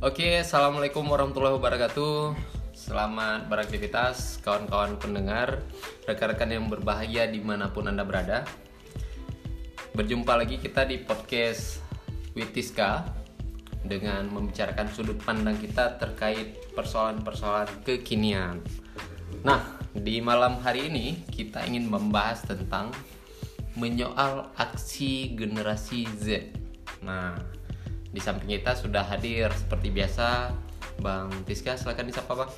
Oke, assalamualaikum warahmatullahi wabarakatuh. Selamat beraktivitas, kawan-kawan pendengar, rekan-rekan yang berbahagia di mana pun anda berada. Berjumpa lagi kita di podcast Witiska dengan membicarakan sudut pandang kita terkait persoalan-persoalan kekinian. Nah, di malam hari ini kita ingin membahas tentang menyoal aksi generasi Z. Nah, di samping kita sudah hadir seperti biasa Bang Tiska, silakan disapa Bang.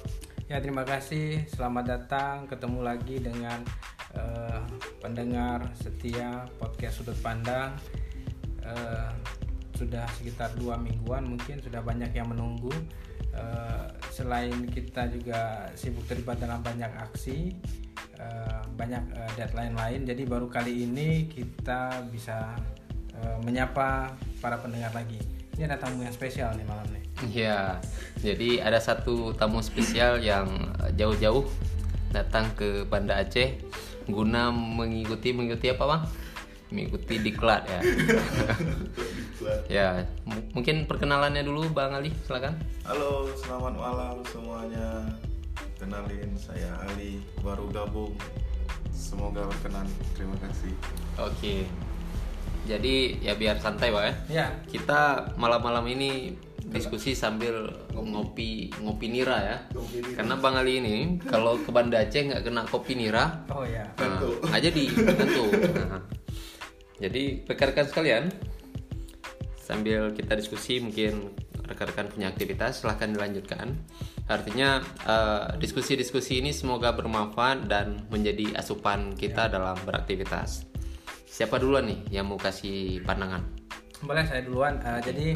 Ya terima kasih, selamat datang, ketemu lagi dengan uh, pendengar setia podcast sudut pandang. Uh, sudah sekitar dua mingguan mungkin sudah banyak yang menunggu. Uh, selain kita juga sibuk terlibat dalam banyak aksi, banyak uh, deadline lain. Jadi baru kali ini kita bisa menyapa para pendengar lagi. Ini ada tamu yang spesial nih malam nih. Iya, jadi ada satu tamu spesial yang jauh-jauh datang ke Banda Aceh guna mengikuti mengikuti apa bang? Mengikuti diklat ya. ya, mungkin perkenalannya dulu bang Ali, silakan. Halo, selamat malam semuanya. Kenalin saya Ali, baru gabung. Semoga berkenan. Terima kasih. Oke. Jadi ya biar santai bang ya. Ya. Kita malam-malam ini diskusi sambil ngopi ngopi nira ya. Karena bang Ali ini kalau ke Banda Aceh nggak kena kopi nira. Oh ya nah, aja di tentu. Nah, jadi rekan-rekan sekalian sambil kita diskusi mungkin rekan-rekan punya aktivitas silahkan dilanjutkan. Artinya diskusi-diskusi uh, ini semoga bermanfaat dan menjadi asupan kita ya. dalam beraktivitas siapa duluan nih yang mau kasih pandangan? Boleh saya duluan. Uh, jadi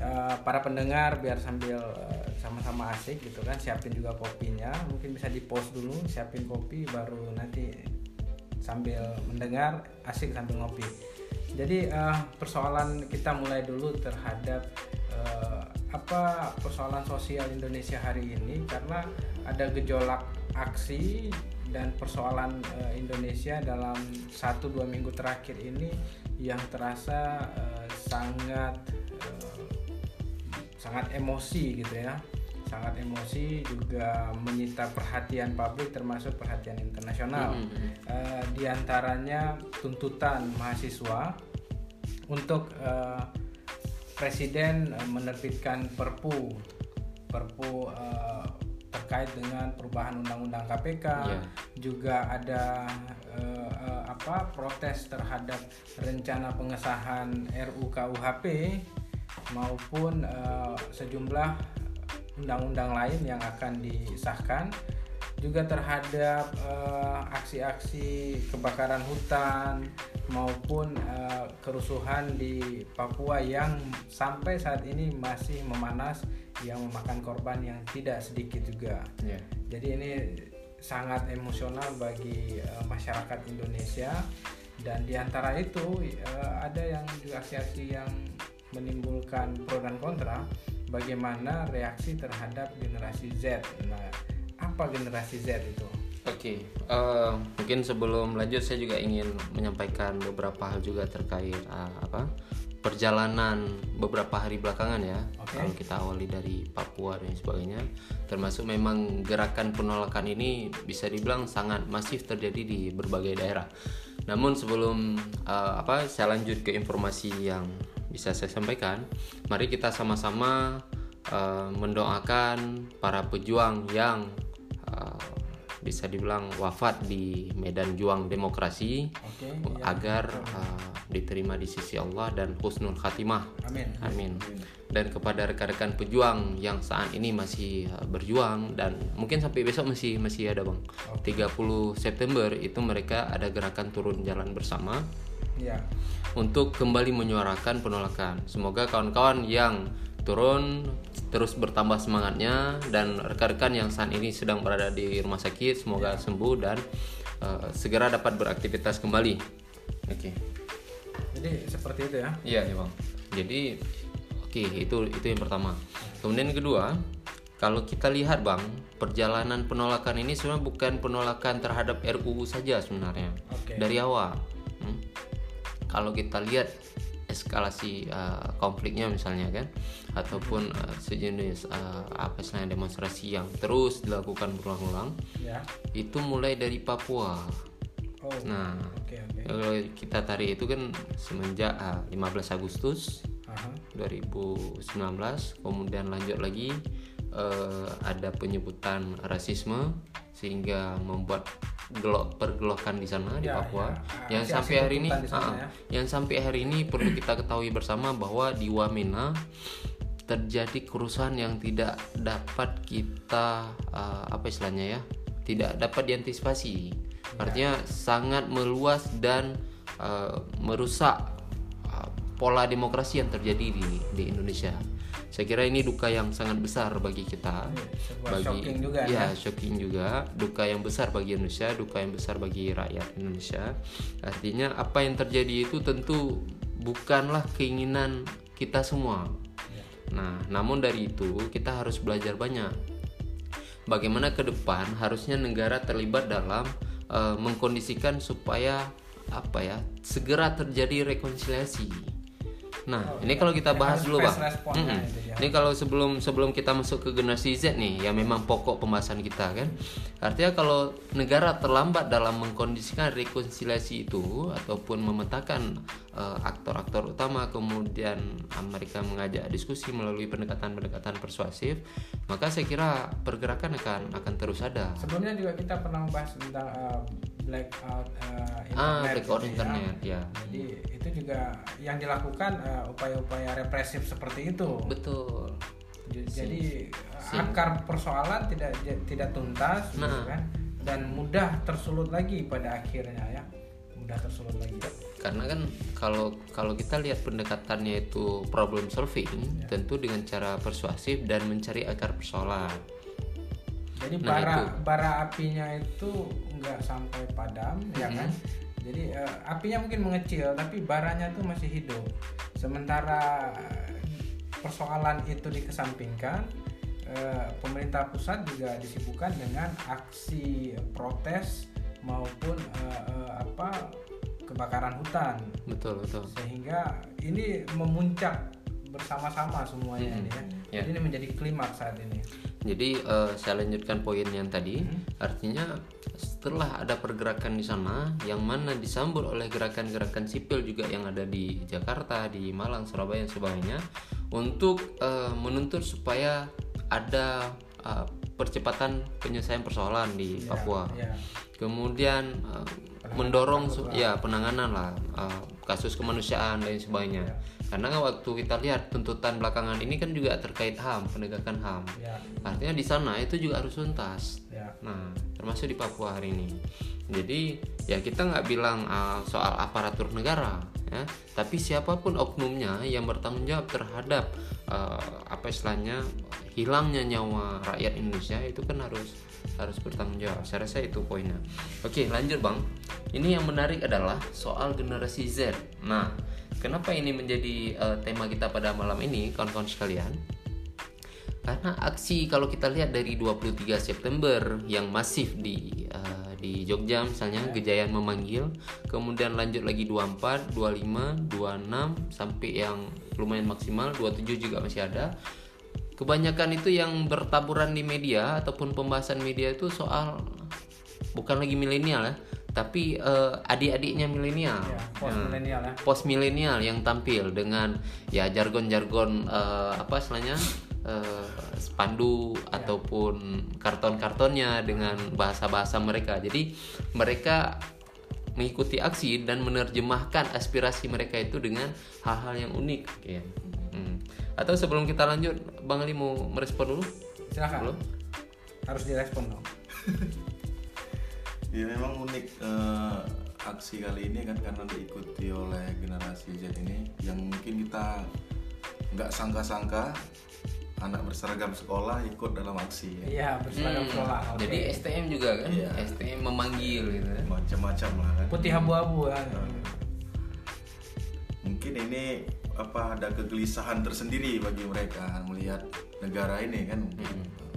uh, para pendengar biar sambil uh, sama-sama asik gitu kan siapin juga kopinya. Mungkin bisa di post dulu siapin kopi baru nanti sambil mendengar asik sambil ngopi. Jadi uh, persoalan kita mulai dulu terhadap uh, apa persoalan sosial Indonesia hari ini. Karena ada gejolak aksi dan persoalan uh, Indonesia dalam satu dua minggu terakhir ini yang terasa uh, sangat uh, sangat emosi gitu ya. Sangat emosi juga menyita perhatian publik termasuk perhatian internasional. Mm -hmm. uh, di antaranya tuntutan mahasiswa untuk uh, presiden menerbitkan perpu. Perpu uh, terkait dengan perubahan undang-undang KPK yeah. juga ada uh, uh, apa protes terhadap rencana pengesahan RUU KUHP maupun uh, sejumlah undang-undang lain yang akan disahkan juga terhadap aksi-aksi uh, kebakaran hutan maupun uh, kerusuhan di Papua yang sampai saat ini masih memanas yang memakan korban yang tidak sedikit juga. Yeah. Jadi ini sangat emosional bagi uh, masyarakat Indonesia dan di antara itu uh, ada yang juga aksi-aksi yang menimbulkan pro dan kontra bagaimana reaksi terhadap generasi Z. Nah, apa generasi Z itu? Oke, okay. uh, mungkin sebelum lanjut saya juga ingin menyampaikan beberapa hal juga terkait uh, apa perjalanan beberapa hari belakangan ya. Okay. Kalau kita awali dari Papua dan sebagainya, termasuk memang gerakan penolakan ini bisa dibilang sangat masif terjadi di berbagai daerah. Namun sebelum uh, apa saya lanjut ke informasi yang bisa saya sampaikan, mari kita sama-sama uh, mendoakan para pejuang yang uh, bisa dibilang wafat di medan juang demokrasi okay, ya. agar uh, diterima di sisi Allah dan husnul khatimah. Amin. Amin. Dan kepada rekan-rekan pejuang yang saat ini masih berjuang dan mungkin sampai besok masih masih ada bang. Okay. 30 September itu mereka ada gerakan turun jalan bersama ya. untuk kembali menyuarakan penolakan. Semoga kawan-kawan yang turun terus bertambah semangatnya dan rekan-rekan yang saat ini sedang berada di rumah sakit semoga sembuh dan uh, segera dapat beraktivitas kembali. Oke. Okay. Jadi seperti itu ya? Iya, ya bang. Jadi oke okay, itu itu yang pertama. Kemudian yang kedua, kalau kita lihat bang, perjalanan penolakan ini sebenarnya bukan penolakan terhadap RUU saja sebenarnya okay. dari awal kalau kita lihat eskalasi uh, konfliknya misalnya kan ataupun uh, sejenis uh, apa istilahnya demonstrasi yang terus dilakukan berulang-ulang Ya. itu mulai dari Papua Oh. nah Oke oke. kalau kita tarik itu kan semenjak uh, 15 Agustus Aha. 2019 kemudian lanjut lagi eh, ada penyebutan rasisme sehingga membuat gelok pergelokan di sana di Ya, Papua ya. yang sampai hari ini di sana ah, ya. yang sampai hari ini perlu kita ketahui bersama bahwa di Wamena terjadi kerusuhan yang tidak dapat kita eh, apa istilahnya ya tidak dapat diantisipasi artinya sangat meluas dan eh, merusak uh, pola demokrasi yang terjadi di di Indonesia. Saya kira ini duka yang sangat besar bagi kita. Sebuah shocking juga ya, ya. shocking juga, duka yang besar bagi Indonesia, duka yang besar bagi rakyat Indonesia. Artinya apa yang terjadi itu tentu bukanlah keinginan kita semua. Ya. Nah, namun dari itu kita harus belajar banyak. Bagaimana ke depan harusnya negara terlibat dalam eh, mengkondisikan supaya apa ya segera terjadi rekonsiliasi. Nah, Oh, ini kalau kita Ya, bahas dulu bang. dia. Ini kalau sebelum sebelum kita masuk ke generasi Z nih, yang memang pokok pembahasan kita kan. Artinya kalau negara terlambat dalam mengkondisikan rekonsiliasi itu ataupun memetakan eh, aktor-aktor utama, kemudian mereka mengajak diskusi melalui pendekatan-pendekatan persuasif, maka saya kira pergerakan akan akan terus ada. Sebelumnya juga kita pernah membahas tentang uh, blackout uh, Ah, internet. blackout gitu ya. internet, ya. Jadi itu juga yang dilakukan uh, upaya-upaya represif seperti itu. Betul. Jadi uh, Sing- akar persoalan tidak tidak tuntas, gitu Nah. kan? Dan mudah tersulut lagi pada akhirnya ya, mudah tersulut lagi. karena kan kalau kalau kita lihat pendekatannya itu problem solving Ya. tentu dengan cara persuasif dan mencari akar persoalan Jadi Nah, bara itu. bara apinya itu nggak sampai padam, ya Mm-hmm. kan? Jadi eh, apinya mungkin mengecil, tapi baranya tuh masih hidup. Sementara eh, persoalan itu dikesampingkan, eh, pemerintah pusat juga disibukkan dengan aksi protes maupun eh, eh, apa kebakaran hutan, betul betul sehingga ini memuncak bersama-sama semuanya Mm-mm. ini ya. Ya. Jadi ini menjadi klimaks saat ini. jadi eh, saya lanjutkan poin yang tadi Mm-hmm. artinya setelah ada pergerakan di sana yang mana disambut oleh gerakan-gerakan sipil juga yang ada di Jakarta di Malang Surabaya dan sebagainya untuk eh, menuntut supaya ada eh, percepatan penyelesaian persoalan di Ya, Papua ya. kemudian uh, mendorong su- ya penanganan lah uh, kasus kemanusiaan dan sebagainya karena waktu kita lihat tuntutan belakangan ini kan juga terkait ham penegakan ham Ya, artinya di sana itu juga harus tuntas. Ya. nah termasuk di Papua hari ini. Jadi ya kita nggak bilang uh, soal aparatur negara ya. Tapi siapa pun oknumnya yang bertanggung jawab terhadap uh, apa istilahnya hilangnya nyawa rakyat Indonesia itu kan harus harus bertanggung jawab. Saya rasa itu poinnya. Oke lanjut bang. Ini yang menarik adalah soal generasi Z. Nah kenapa ini menjadi uh, tema kita pada malam ini kawan-kawan sekalian? Karena aksi kalau kita lihat dari 23 September yang masif di uh, di Jogja misalnya Gejayan memanggil kemudian lanjut lagi 24 25 26 sampai yang lumayan maksimal 27 juga masih ada. Kebanyakan itu yang bertaburan di media ataupun pembahasan media itu soal bukan lagi milenial ya tapi uh, adik-adiknya milenial Ya, post milenial ya. post milenial yang tampil dengan ya jargon-jargon eh, apa istilahnya eh, spanduk ataupun karton-kartonnya dengan bahasa-bahasa mereka. Jadi mereka mengikuti aksi dan menerjemahkan aspirasi mereka itu dengan hal-hal yang unik. Ya. Hmm. Atau sebelum kita lanjut, Bang Ali mau merespon dulu? Silakan. Belum? Harus direspon dong. Ya memang unik eh, aksi kali ini kan karena diikuti oleh generasi Z ini yang mungkin kita nggak sangka-sangka anak berseragam sekolah ikut dalam aksi ya. Iya, berseragam Hmm. sekolah. Oke. Jadi STM juga kan? Iya. STM memanggil gitu. ya. macam-macam lah kan. putih abu-abu ya. Mungkin ini apa ada kegelisahan tersendiri bagi mereka melihat negara ini kan. Apa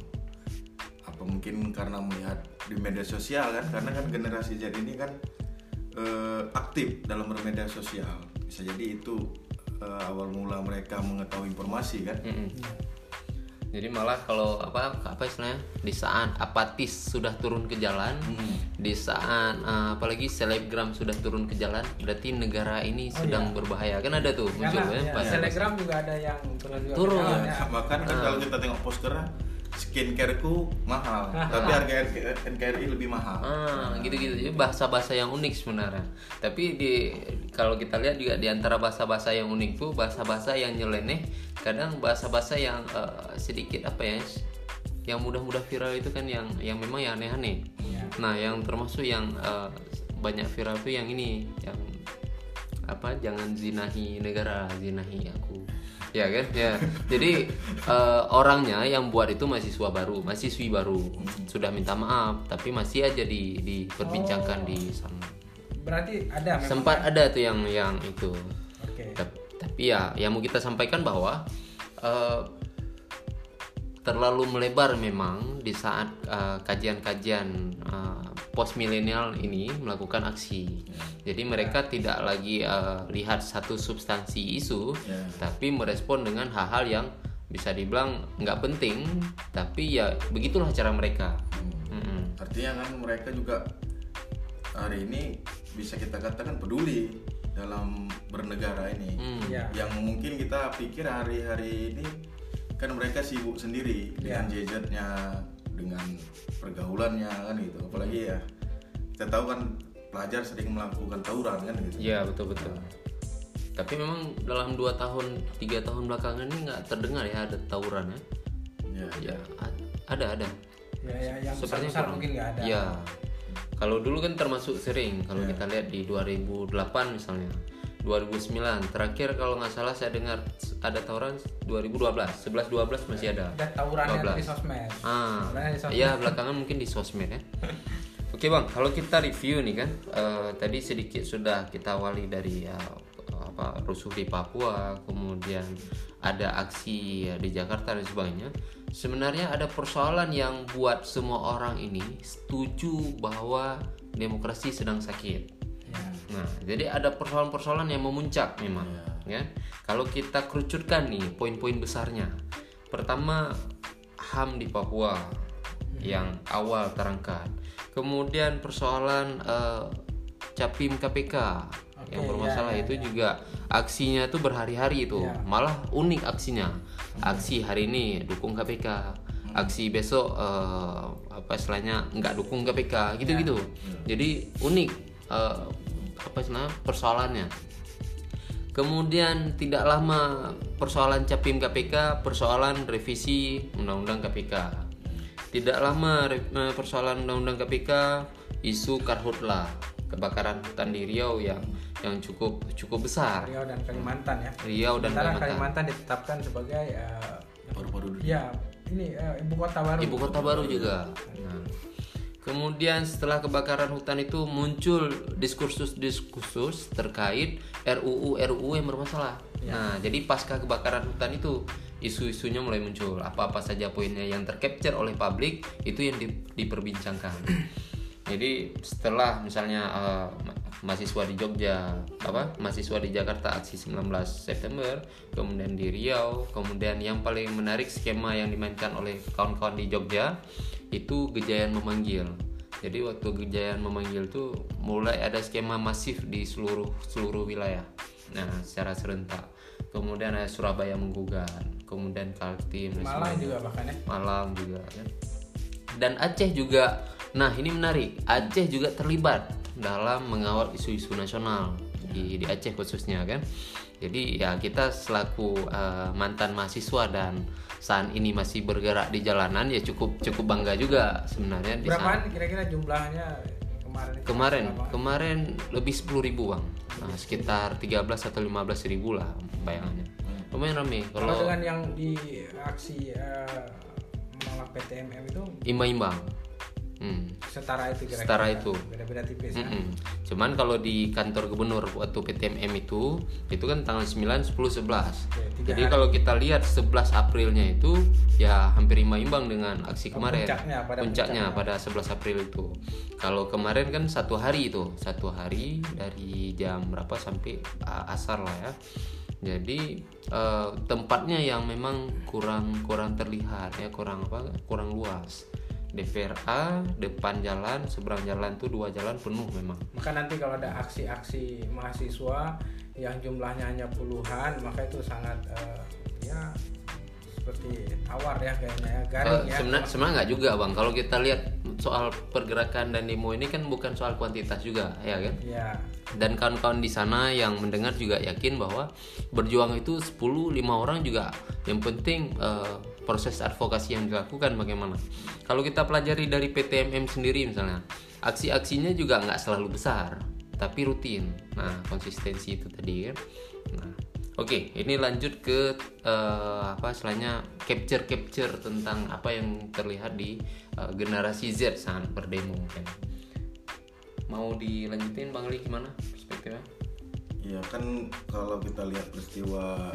mungkin karena melihat di media sosial kan karena kan generasi Z ini kan eh, aktif dalam bermedia sosial. Bisa jadi itu eh, awal mula mereka mengetahui informasi kan Mm-mm. Jadi malah kalau apa apa istilahnya di saat apatis sudah turun ke jalan, di saat eh, apalagi selebgram sudah turun ke jalan, berarti negara ini sedang berbahaya. Kan ada tuh muncul ya, ya, Telegram juga ada yang turun juga ke Turun. jalan, Ya, ya. bahkan kan kalau kita tengok posternya skincareku mahal tapi harga NKRI lebih mahal Ah, gitu-gitu. Jadi bahasa-bahasa yang unik sebenarnya. Tapi di kalau kita lihat juga di antara bahasa-bahasa yang unik tuh bahasa-bahasa yang nyeleneh, kadang bahasa-bahasa yang eh, sedikit apa ya? Yang mudah-mudah viral itu kan yang yang memang yang aneh-aneh. Iya. Nah, yang termasuk yang eh, banyak viral tuh yang ini, yang apa? Jangan zinahi negara, zinahi aku. Ya kan? Ya. Jadi eh, orangnya yang buat itu mahasiswa baru, mahasiswi baru. Sudah minta maaf, tapi masih aja di diperbincangkan di sana. Berarti ada memang. Sempat ada tuh yang yang itu. Oke. Tap- Tapi ya, yang mau kita sampaikan bahwa eh, terlalu melebar memang di saat eh, kajian-kajian eh, post milenial ini melakukan aksi. Jadi mereka tidak lagi eh, lihat satu substansi isu, Ya. tapi merespon dengan hal-hal yang bisa dibilang nggak penting, tapi ya begitulah cara mereka. Mm-mm. artinya kan mereka juga hari ini bisa kita katakan peduli dalam bernegara ini Hmm. Iya. yang mungkin kita pikir hari-hari ini kan mereka sibuk sendiri dengan Iya. gadgetnya dengan pergaulannya kan gitu apalagi ya kita tahu kan pelajar sering melakukan tawuran kan gitu Iya betul betul. Tapi memang dalam dua tahun tiga tahun belakangan ini nggak terdengar ya ada tawuran ya. ya, Ya a- ada ada. Ya, ya, yang Sepertinya mungkin nggak ada. Ya. Kalau dulu kan termasuk sering. Kalau kita lihat di 2008 misalnya. 2009 terakhir kalau nggak salah saya dengar ada tawuran 2012 11 12 masih ada Ada tawurannya tuh 12. di sosmed. Ah, iya belakangan mungkin di sosmed ya. Oke bang, kalau kita review nih kan, eh, tadi sedikit sudah kita awali dari ya, apa rusuh di Papua, kemudian ada aksi ya, di Jakarta dan sebagainya. Sebenarnya ada persoalan yang buat semua orang ini setuju bahwa demokrasi sedang sakit. Ya. Nah, jadi ada persoalan-persoalan yang memuncak memang, ya. Kalau kita kerucutkan nih poin-poin besarnya. Pertama, HAM di Papua yang awal terangkat. Kemudian persoalan eh, Capim KPK yang Oke, bermasalah ya, ya, itu juga aksinya tuh berhari-hari itu. Ya. Malah unik aksinya. Aksi hari ini dukung KPK. Aksi besok eh, apa istilahnya nggak dukung KPK gitu-gitu. Jadi unik eh, apa istilahnya persoalannya. Kemudian tidak lama persoalan Capim KPK, persoalan revisi Undang-Undang KPK. Tidak lama re- eh, persoalan Undang-Undang KPK, isu karhutla, kebakaran hutan di Riau yang yang cukup cukup besar. Riau dan Kalimantan ya. Riau dan Sementara Kalimantan. Kalimantan ditetapkan sebagai eh, baru-baru ya ini eh, ibu kota baru. Ibu kota baru juga. Nah, kemudian setelah kebakaran hutan itu muncul diskursus-diskursus terkait RUU RUU yang bermasalah. Nah, jadi pasca kebakaran hutan itu isu-isunya mulai muncul. Apa-apa saja poinnya yang tercapture oleh publik itu yang di- diperbincangkan. Jadi setelah misalnya ma- mahasiswa di Jogja, apa mahasiswa di Jakarta aksi 19 September, kemudian di Riau, kemudian yang paling menarik skema yang dimainkan oleh kawan-kawan di Jogja itu Gejayan memanggil. Jadi waktu Gejayan memanggil tuh mulai ada skema masif di seluruh seluruh wilayah. Nah, secara serentak. Kemudian ada Surabaya menggugat, kemudian Kaltim Malang juga bahkan ya. Malang juga kan. Dan Aceh juga. Nah, ini menarik. Aceh juga terlibat dalam mengawal isu-isu nasional di, di Aceh khususnya kan. Jadi ya kita selaku eh, mantan mahasiswa dan saat ini masih bergerak di jalanan ya cukup cukup bangga juga sebenarnya di saat Berapaan kira-kira jumlahnya kemarin? kemarin Berapa? kemarin lebih 10.000 ribu bang. Nah, sekitar 13 atau 15 ribu lah bayangannya. Lumayan rame Kalau dengan yang di aksi eh, menolak PTMM itu? Imbang-imbang hmm. setara itu kira-kira. Setara itu. Beda-beda tipis ya. Mm-mm. Cuman kalau di kantor gubernur waktu PTMM itu itu kan tanggal 9, 10, 11. tiga Jadi kalau kita lihat 11 Aprilnya itu ya hampir imbang dengan aksi kemarin. puncaknya, pada Puncaknya pada 11 April itu. Kalau kemarin kan satu hari itu, satu hari dari jam berapa sampai uh, asar lah ya. Jadi eh, tempatnya yang memang kurang kurang terlihat ya kurang apa kurang luas. DPRA depan jalan seberang jalan tuh dua jalan penuh memang. Maka nanti kalau ada aksi-aksi mahasiswa yang jumlahnya hanya puluhan, maka itu sangat eh, ya seperti tawar ya kayaknya ya garing Eh, ya. sebenarnya sebenarnya nggak juga bang. Kalau kita lihat soal pergerakan dan demo ini kan bukan soal kuantitas juga ya kan. Ya, dan kawan-kawan di sana yang mendengar juga yakin bahwa berjuang itu 10 5 orang juga yang penting eh, proses advokasi yang dilakukan bagaimana. Kalau kita pelajari dari PTMM sendiri misalnya aksi-aksinya juga nggak selalu besar tapi rutin. Nah konsistensi itu tadi. Ya nah oke ini lanjut ke eh, apa istilahnya capture capture tentang apa yang terlihat di eh, generasi Z saat berdemo mungkin. Mau dilanjutin bang Ali gimana perspektifnya? Iya kan kalau kita lihat peristiwa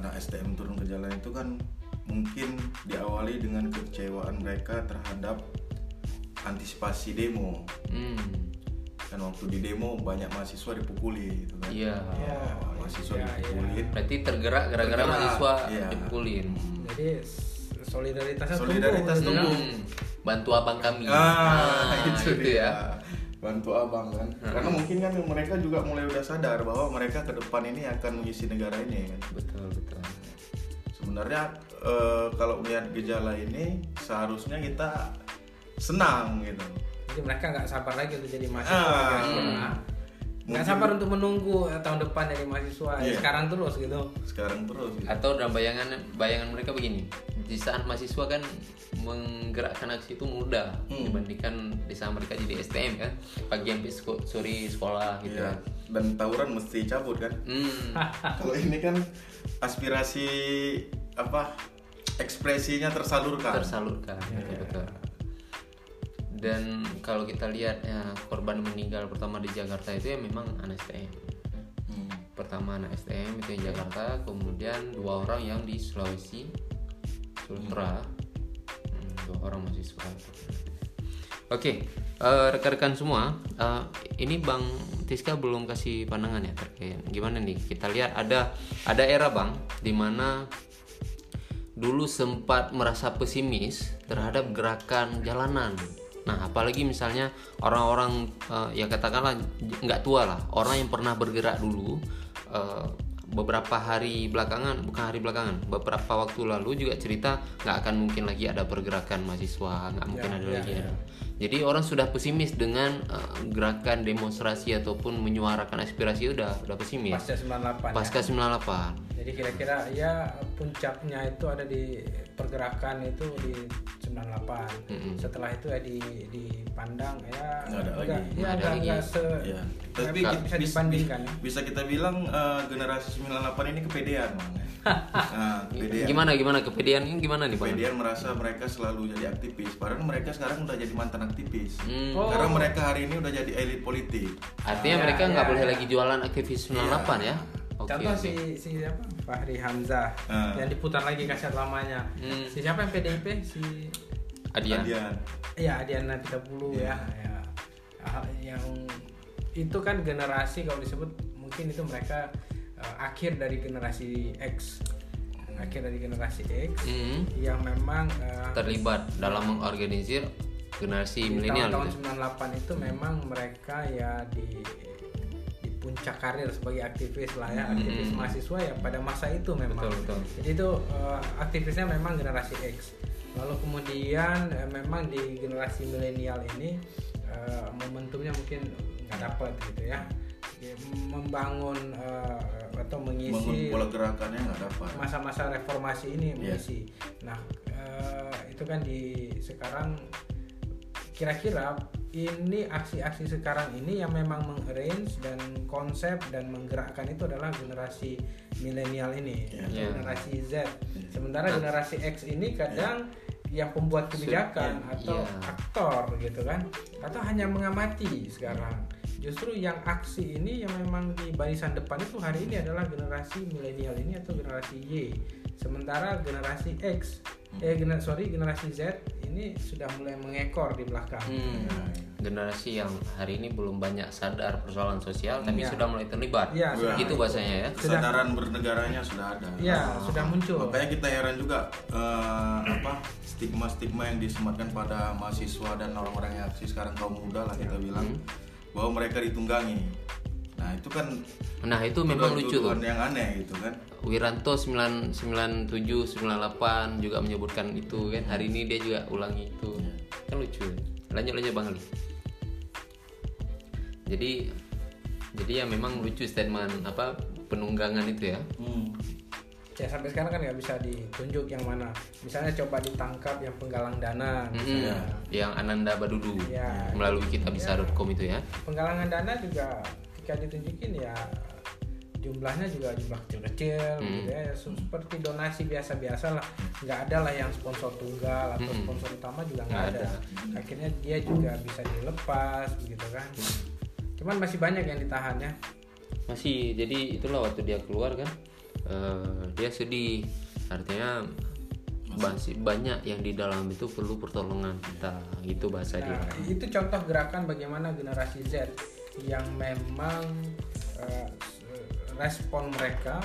anak STM turun ke jalan itu kan mungkin diawali dengan kekecewaan mereka terhadap antisipasi demo. hmm Kan waktu di demo banyak mahasiswa dipukuli gitu kan. iya ya, mahasiswa ya, dipukulin. berarti tergerak gara-gara Tergerak, mahasiswa iya. dipukulin Jadi s- solidaritasnya Solidaritas tumbuh, tumbuh. Hmm, bantu abang kami Ah, itu, dia. ya Bantu abang kan. Karena mungkin kan mereka juga mulai udah sadar bahwa mereka ke depan ini akan mengisi negara ini kan. betul betul Sebenarnya eh, kalau melihat gejala ini seharusnya kita senang gitu. Jadi mereka nggak sabar lagi untuk jadi mahasiswa. Ah, hmm. Nggak Mungkin- sabar untuk menunggu tahun depan jadi mahasiswa. Ya, Iya. sekarang terus gitu. Sekarang terus gitu. atau dalam bayangan bayangan mereka begini di saat mahasiswa kan menggerakkan aksi itu mudah Hmm. dibandingkan di saat mereka jadi STM kan pagi sampai sore sekolah gitu Iya. kan Dan tawuran mesti cabut kan. hmm. kalau ini kan aspirasi apa ekspresinya tersalurkan. tersalurkan betul betul dan kalau kita lihat ya korban meninggal pertama di Jakarta itu ya memang anak STM Hmm. pertama anak STM itu di Jakarta kemudian dua orang yang di Sulawesi Sultra. Hmm, dua orang mahasiswa. Oke eh, rekan-rekan semua eh, ini Bang Tiska belum kasih pandangan ya terkait gimana nih? Kita lihat ada ada era Bang di mana dulu sempat merasa pesimis terhadap gerakan jalanan. Nah, apalagi misalnya orang-orang eh, ya katakanlah nggak tua lah, orang yang pernah bergerak dulu eh, beberapa hari belakangan, bukan hari belakangan, beberapa waktu lalu juga cerita nggak akan mungkin lagi ada pergerakan mahasiswa, nggak mungkin Ya, ada ya, lagi ya. ada. Jadi orang sudah pesimis dengan eh, gerakan demonstrasi ataupun menyuarakan aspirasi udah udah pesimis. Pasca 98. ya. Pasca 98. Jadi kira-kira ya puncaknya itu ada di pergerakan itu di 98. Mm-mm. Setelah itu ya di dipandang ya Nggak ada lagi. ya Nggak ada lagi. se Iya. nggak Tapi bisa, bisa bis- dibandingkan ya. bis- bisa kita bilang eh, generasi 98 ini kepedean, Bang. nah, kepedean. Gimana gimana kepedean ini gimana nih Bang? Kepedean merasa mereka selalu jadi aktivis, padahal mereka sekarang udah jadi mantan aktivis. Hmm. Oh. Karena mereka hari ini udah jadi elit politik. Artinya Ya, mereka nggak ya, boleh ya. lagi jualan aktivis 98 ya? Oke. Contoh oke. si si siapa? Fahri Hamzah Ah. yang diputar lagi kaset lamanya. Hmm. Si siapa yang PDIP? Si Adian. Adian. ya Adiana 30 ya. ya. Ah, yang itu kan generasi kalau disebut mungkin itu mereka eh, akhir dari generasi X. Akhir dari generasi X Hmm. yang memang eh, Terlibat dalam mengorganisir generasi di milenial tahun-tahun gitu. 98 itu memang mereka ya di di puncak karir sebagai aktivis lah ya aktivis Mm-mm. mahasiswa ya pada masa itu memang Betul, betul. jadi itu eh, aktivisnya memang generasi X lalu kemudian eh, memang di generasi milenial ini eh, momentumnya mungkin nggak dapat gitu ya membangun eh, atau mengisi pola gerakannya nggak dapat. masa-masa reformasi ini Iya. mengisi. Nah, eh, itu kan di sekarang kira-kira ini aksi-aksi sekarang ini yang memang mengarrange dan konsep dan menggerakkan itu adalah generasi milenial ini, atau Iya. generasi Z. Sementara Nah. generasi X ini kadang yang pembuat kebijakan atau Iya. aktor gitu kan, atau hanya mengamati sekarang. Justru yang aksi ini yang memang di barisan depan itu hari ini adalah generasi milenial ini atau generasi Y. Sementara generasi X, eh gener- sorry generasi Z ini sudah mulai mengekor di belakang. Hmm. generasi yang hari ini belum banyak sadar persoalan sosial tapi sudah mulai terlibat. Iya, sudah. Itu bahasanya ya. kesadaran bernegaranya sudah ada Iya, sudah muncul. makanya kita heran juga eh, apa stigma-stigma yang disematkan pada mahasiswa dan orang-orang yang aksi sekarang kaum muda lah kita bilang bahwa mereka ditunggangi nah itu kan Nah, itu memang lucu tuh. yang aneh gitu kan Wiranto 997 98 juga menyebutkan itu kan. Hari ini dia juga ulangi itu. Kan lucu. Lanjut aja Bang Ali. Jadi jadi ya memang lucu statement apa penunggangan itu ya. Ya sampai sekarang kan nggak bisa ditunjuk yang mana. Misalnya coba ditangkap yang penggalang dana misalnya. Yang Ananda Badudu Iya. melalui kitabisa.com itu ya. penggalangan dana juga ketika ditunjukin ya jumlahnya juga jumlah kecil-kecil Hmm. gitu ya. Seperti donasi biasa-biasa lah. Nggak ada lah yang sponsor tunggal atau Hmm. sponsor utama juga Nggak nggak ada. akhirnya dia juga bisa dilepas begitu kan. Cuman masih banyak yang ditahan ya. Masih jadi itulah waktu dia keluar kan eh, dia sedih artinya masih banyak yang di dalam itu perlu pertolongan kita itu bahasa dia. Nah, itu contoh gerakan bagaimana generasi Z yang memang eh, respon mereka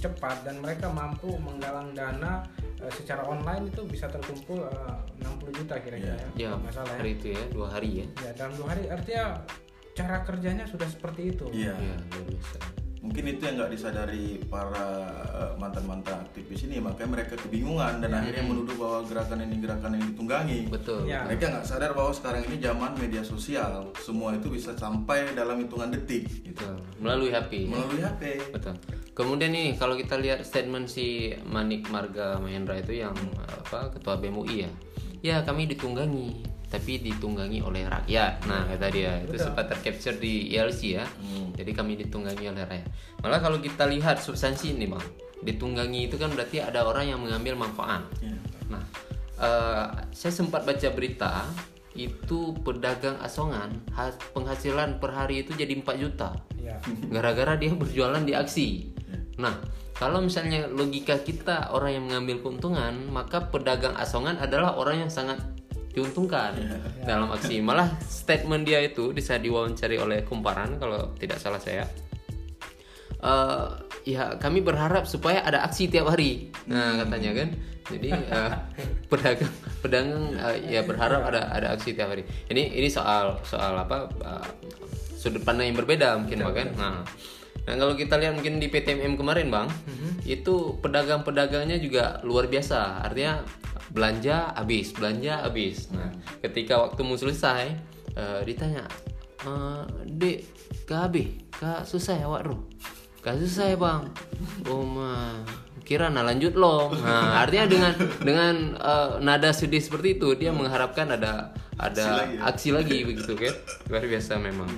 cepat dan mereka mampu menggalang dana eh, secara online itu bisa terkumpul eh, 60 juta kira-kira ya, Ya, ya. hari itu ya, dua hari ya. Ya, dalam dua hari artinya cara kerjanya sudah seperti itu. iya Iya, luar biasa. Mungkin itu yang nggak disadari para eh, mantan-mantan aktivis ini makanya mereka kebingungan dan akhirnya menuduh bahwa gerakan ini gerakan yang ditunggangi Betul. Ya. mereka nggak sadar bahwa sekarang ini zaman media sosial semua itu bisa sampai dalam hitungan detik gitu. Betul. Melalui HP. melalui HP Betul. Kemudian nih kalau kita lihat statement si Manik Marga Mahendra itu yang apa ketua BMUI ya. Ya, kami ditunggangi, tapi ditunggangi oleh rakyat. Nah, kata dia itu sempat tercapture di ILC ya. Jadi kami ditunggangi oleh rakyat. Malah kalau kita lihat substansi ini, Bang. Ditunggangi itu kan berarti ada orang yang mengambil manfaat. Iya. Nah, eh, saya sempat baca berita itu pedagang asongan has- penghasilan per hari itu jadi 4 juta Ya. gara-gara dia berjualan di aksi. Nah, kalau misalnya logika kita orang yang mengambil keuntungan, maka pedagang asongan adalah orang yang sangat diuntungkan dalam aksi. Malah statement dia itu bisa diwawancari oleh Kumparan kalau tidak salah saya. Eh, ya kami berharap supaya ada aksi tiap hari. Nah katanya kan. Jadi eh, pedagang pedagang eh, ya berharap ada ada aksi tiap hari. Ini ini soal soal apa eh, sudut pandang yang berbeda mungkin Bang, kan. Nah, nah kalau kita lihat mungkin di PTMM kemarin bang, itu pedagang-pedagangnya juga luar biasa. Artinya belanja habis, belanja habis. Nah, ketika waktu mau selesai, eh, ditanya, "Eh, dek, kak habis, kak susah ya wak Ro?" Kak susah ya bang. Oh mah kira nah lanjut loh. Nah artinya dengan dengan eh, nada sedih seperti itu dia mengharapkan ada ada aksi lagi, begitu kan luar biasa memang.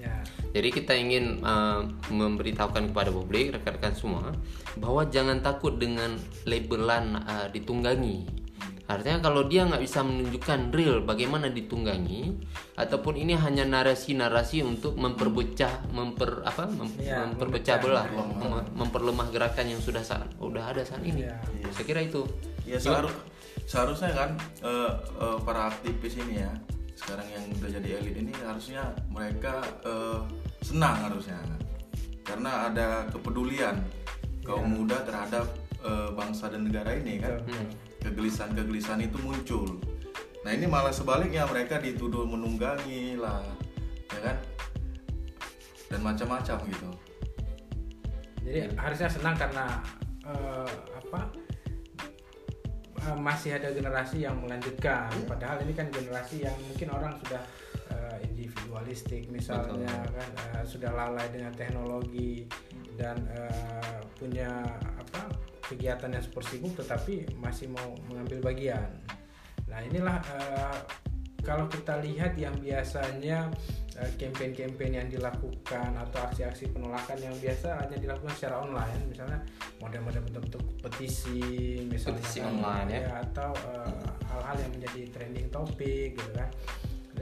Ya. Jadi kita ingin uh, memberitahukan kepada publik rekan-rekan semua bahwa jangan takut dengan labelan uh, ditunggangi. Artinya kalau dia nggak bisa menunjukkan real bagaimana ditunggangi, ataupun ini hanya narasi-narasi untuk memperpecah, memper apa, mem- Iya, memperpecah belah, mem- memperlemah gerakan yang sudah saat, udah ada saat ini. Iya. Saya kira itu. Ya seharus, seharusnya kan eh, eh, para aktivis ini ya sekarang yang udah jadi elit ini harusnya mereka eh, senang harusnya karena ada kepedulian kaum muda terhadap eh, bangsa dan negara ini kan kegelisahan-kegelisahan itu muncul. Nah ini malah sebaliknya mereka dituduh menunggangi lah, ya kan? Dan macam-macam gitu. Jadi harusnya senang karena eh, apa eh, masih ada generasi yang melanjutkan. Padahal ini kan generasi yang mungkin orang sudah eh, individualistik misalnya kan eh, sudah lalai dengan teknologi dan eh, punya apa kegiatan yang super sibuk tetapi masih mau mengambil bagian. Nah inilah eh, kalau kita lihat yang biasanya eh, campaign-campaign yang dilakukan atau aksi-aksi penolakan yang biasa hanya dilakukan secara online, misalnya model-model bentuk-bentuk petisi, misalnya Petisi kan, online, ya. atau eh, hal-hal yang menjadi trending topik gitu kan.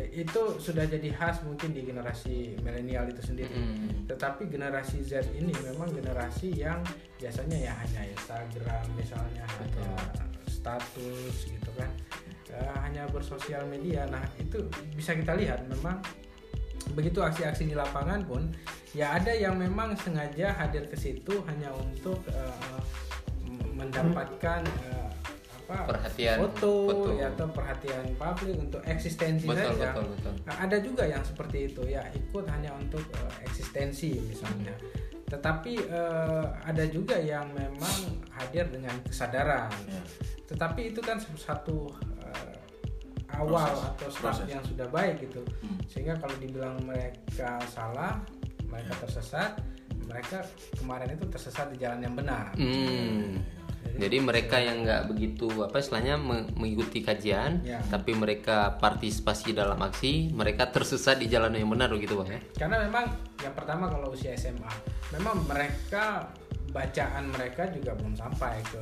Itu sudah jadi khas mungkin di generasi milenial itu sendiri. Mm. Tetapi generasi Z ini memang generasi yang biasanya ya hanya Instagram misalnya hanya status gitu kan. uh, hanya bersosial media nah itu bisa kita lihat memang begitu aksi-aksi di lapangan pun ya ada yang memang sengaja hadir ke situ hanya untuk uh, mendapatkan uh, apa perhatian foto, foto. ya atau perhatian publik untuk eksistensi betul, saja betul, betul. Nah, ada juga yang seperti itu ya ikut hanya untuk uh, eksistensi misalnya tetapi uh, ada juga yang memang hadir dengan kesadaran ya. tetapi itu kan satu uh, awal proses, atau start yang sudah baik gitu hmm. sehingga kalau dibilang mereka salah mereka ya. tersesat mereka kemarin itu tersesat di jalan yang benar hmm. Jadi mereka yang nggak begitu apa istilahnya mengikuti kajian, ya. tapi mereka partisipasi dalam aksi, mereka tersesat di jalan yang benar begitu pak ya? Karena memang yang pertama kalau usia SMA, memang mereka bacaan mereka juga belum sampai ke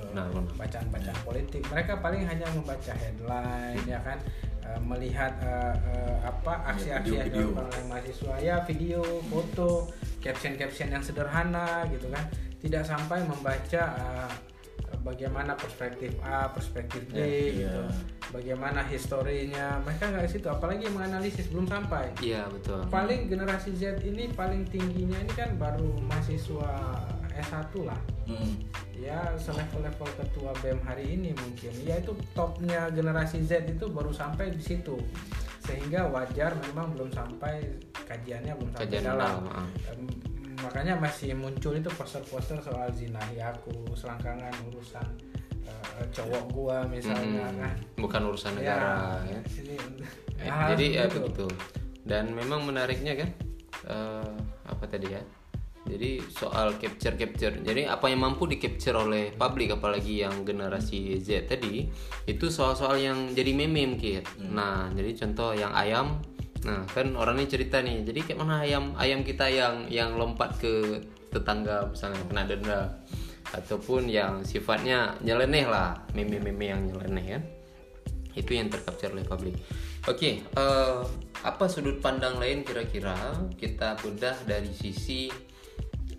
bacaan-bacaan politik. Mereka paling hanya membaca headline ya kan, e, melihat uh, uh, apa aksi-aksi yang dilakukan oleh mahasiswa ya video, foto, caption-caption yang sederhana gitu kan, tidak sampai membaca uh, bagaimana perspektif A, perspektif B, yeah, gitu. Yeah. bagaimana historinya. Mereka nggak ke situ, apalagi menganalisis belum sampai. Iya yeah, betul. Paling generasi Z ini paling tingginya ini kan baru mahasiswa S1 lah. Mm. Ya selevel-level ketua BEM hari ini mungkin. Ya itu topnya generasi Z itu baru sampai di situ. Sehingga wajar memang belum sampai kajiannya belum sampai Kajian dalam. dalam makanya masih muncul itu poster-poster soal zina aku selangkangan urusan uh, cowok gua misalnya hmm, kan. Bukan urusan ya, negara ya, Ini, eh, jadi ya begitu. Dan memang menariknya kan uh, apa tadi ya? Jadi soal capture capture jadi apa yang mampu di capture oleh publik apalagi yang generasi Z tadi itu soal-soal yang jadi meme mungkin hmm. nah jadi contoh yang ayam Nah kan orang ini cerita nih, jadi kayak mana ayam ayam kita yang yang lompat ke tetangga misalnya kena denda ataupun yang sifatnya nyeleneh lah meme-meme yang nyeleneh kan itu yang tercapture oleh publik. Oke, okay, uh, eh, apa sudut pandang lain kira-kira kita bedah dari sisi